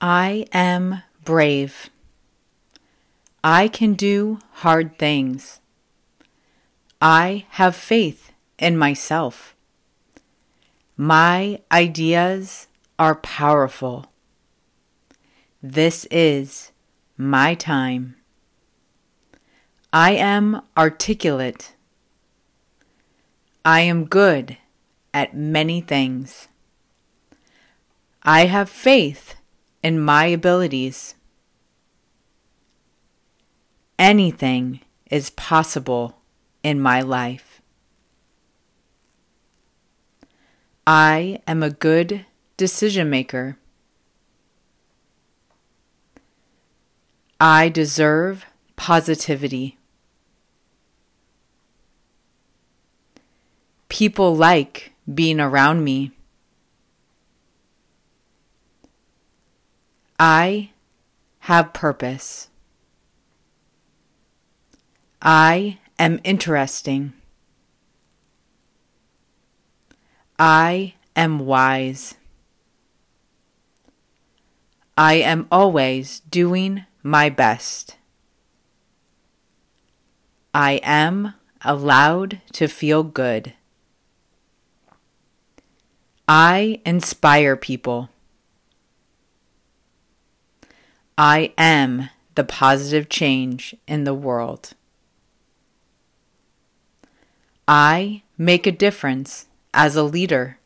I am brave. I can do hard things. I have faith in myself. My ideas are powerful. This is my time. I am articulate. I am good at many things. I have faith in my abilities. Anything is possible in my life. I am a good decision maker. I deserve positivity. People like being around me. I have purpose. I am interesting. I am wise. I am always doing my best. I am allowed to feel good. I inspire people. I am the positive change in the world. I make a difference as a leader.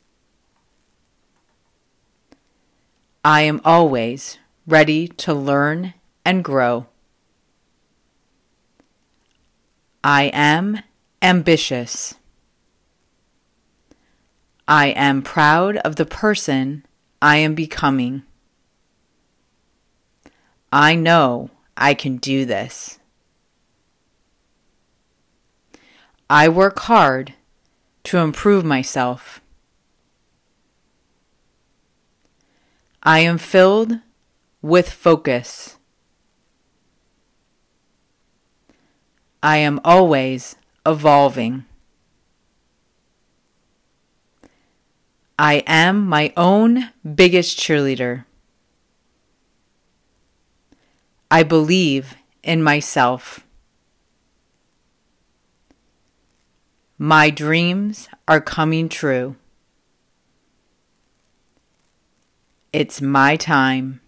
I am always ready to learn and grow. I am ambitious. I am proud of the person I am becoming. I know I can do this. I work hard to improve myself. I am filled with focus. I am always evolving. I am my own biggest cheerleader. I believe in myself. My dreams are coming true. It's my time.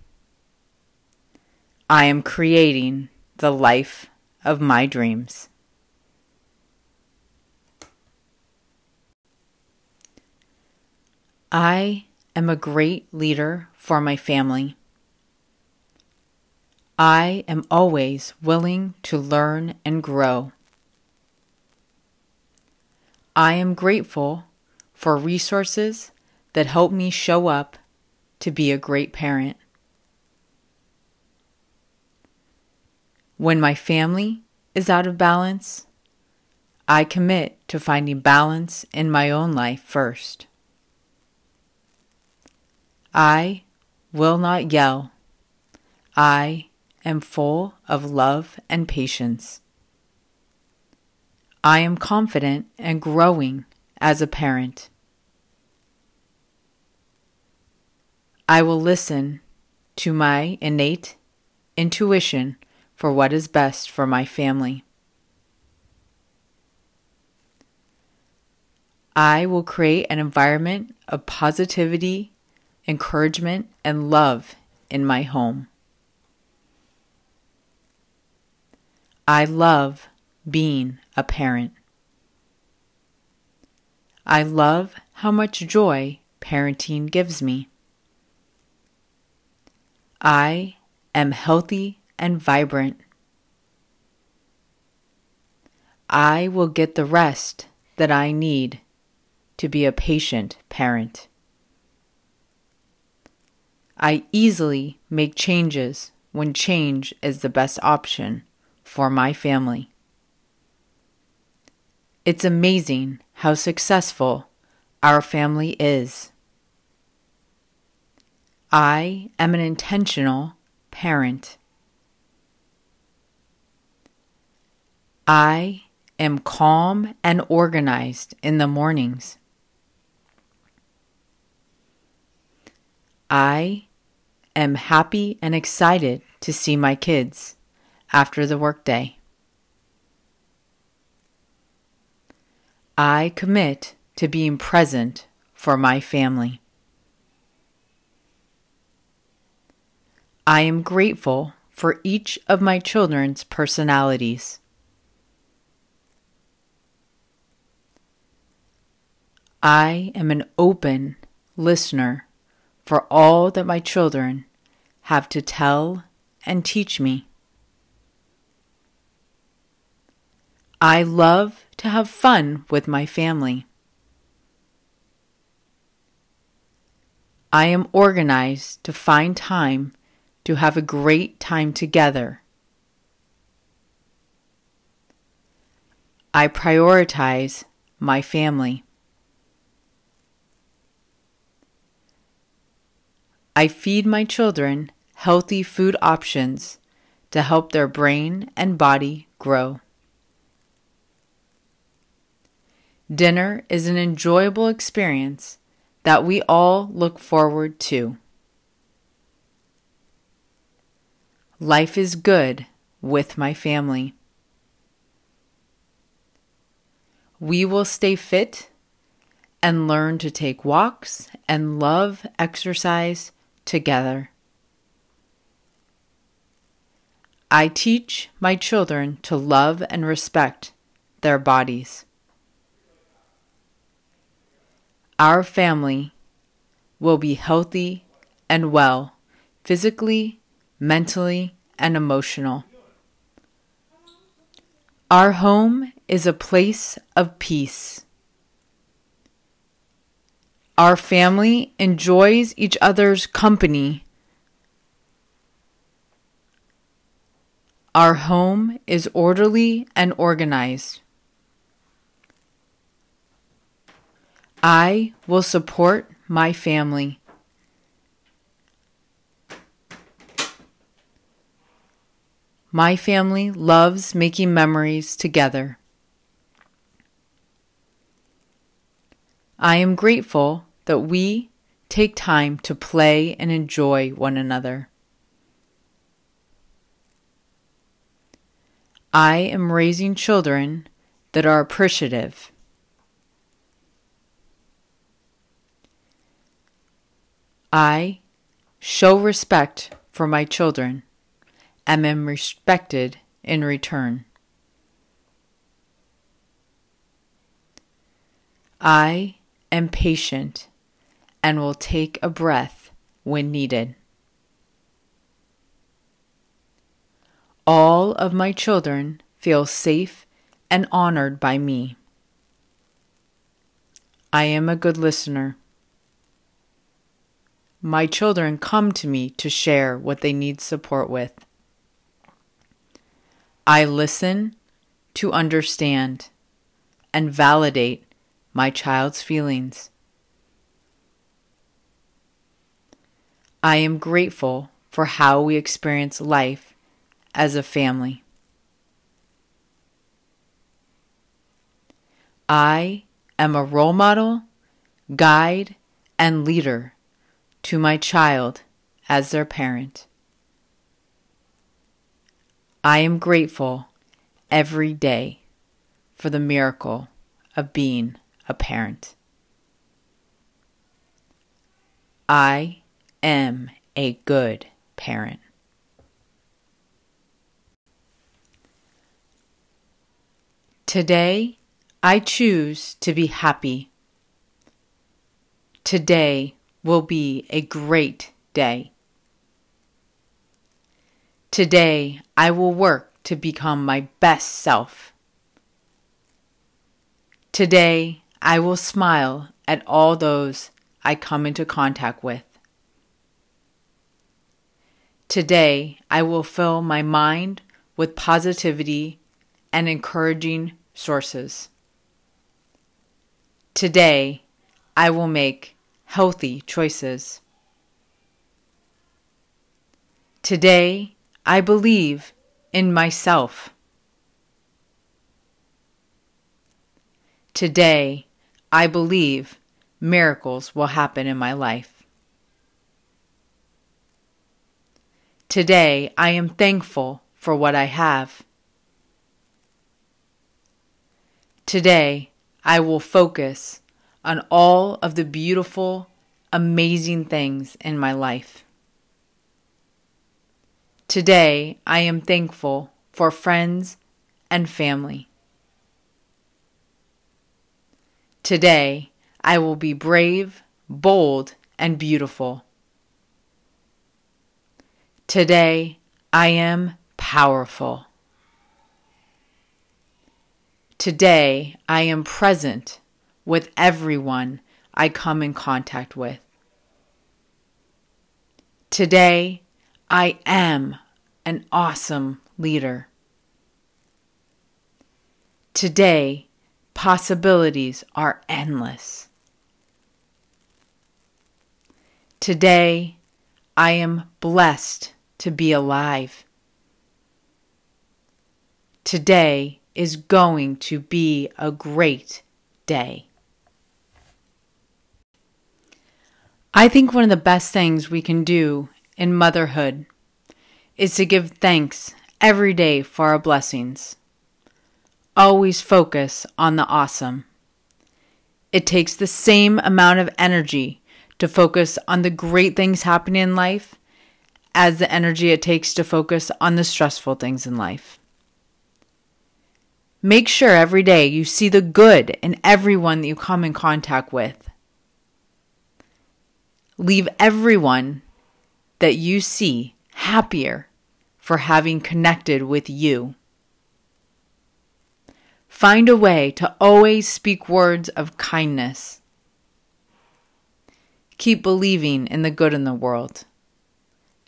I am creating the life of my dreams. I am a great leader for my family. I am always willing to learn and grow. I am grateful for resources that help me show up to be a great parent. When my family is out of balance, I commit to finding balance in my own life first. I will not yell. I am full of love and patience. I am confident and growing as a parent. I will listen to my innate intuition for what is best for my family. I will create an environment of positivity, encouragement, and love in my home. I love being a parent. I love how much joy parenting gives me. I am healthy and vibrant. I will get the rest that I need to be a patient parent. I easily make changes when change is the best option for my family. It's amazing how successful our family is. I am an intentional parent. I am calm and organized in the mornings. I am happy and excited to see my kids after the workday. I commit to being present for my family. I am grateful for each of my children's personalities. I am an open listener for all that my children have to tell and teach me. I love to have fun with my family. I am organized to find time to have a great time together. I prioritize my family. I feed my children healthy food options to help their brain and body grow. Dinner is an enjoyable experience that we all look forward to. Life is good with my family. We will stay fit and learn to take walks and love exercise together. I teach my children to love and respect their bodies. Our family will be healthy and well physically, mentally, and emotional. Our home is a place of peace. Our family enjoys each other's company. Our home is orderly and organized. I will support my family. My family loves making memories together. I am grateful that we take time to play and enjoy one another. I am raising children that are appreciative. I show respect for my children and am respected in return. I am patient and will take a breath when needed. All of my children feel safe and honored by me. I am a good listener. My children come to me to share what they need support with. I listen to understand and validate my child's feelings. I am grateful for how we experience life as a family. I am a role model, guide, and leader to my child as their parent. I am grateful every day for the miracle of being a parent. I am a good parent. Today, I choose to be happy. Today will be a great day. Today, I will work to become my best self. Today, I will smile at all those I come into contact with. Today, I will fill my mind with positivity and encouraging sources. Today, I will make healthy choices. Today, I believe in myself. Today, I believe miracles will happen in my life. Today, I am thankful for what I have. Today, I will focus on all of the beautiful, amazing things in my life. Today, I am thankful for friends and family. Today, I will be brave, bold, and beautiful. Today, I am powerful. Today, I am present with everyone I come in contact with. Today, I am an awesome leader. Today, possibilities are endless. Today, I am blessed to be alive. Today, is going to be a great day. I think one of the best things we can do in motherhood is to give thanks every day for our blessings. Always focus on the awesome. It takes the same amount of energy to focus on the great things happening in life as the energy it takes to focus on the stressful things in life. Make sure every day you see the good in everyone that you come in contact with. Leave everyone that you see happier for having connected with you. Find a way to always speak words of kindness. Keep believing in the good in the world.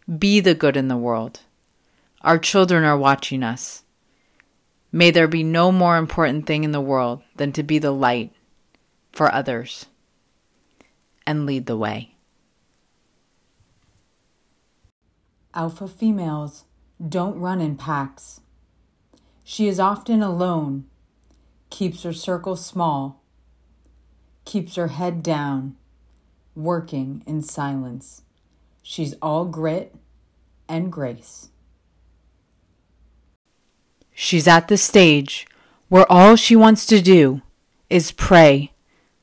Be the good in the world. Our children are watching us. May there be no more important thing in the world than to be the light for others and lead the way. Alpha females don't run in packs. She is often alone, keeps her circle small, keeps her head down, working in silence. She's all grit and grace. She's at the stage where all she wants to do is pray,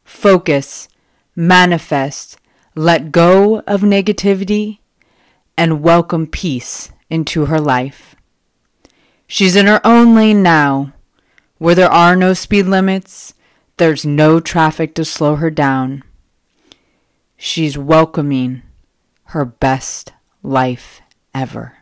focus, manifest, let go of negativity, and welcome peace into her life. She's in her own lane now, where there are no speed limits, there's no traffic to slow her down. She's welcoming her best life ever.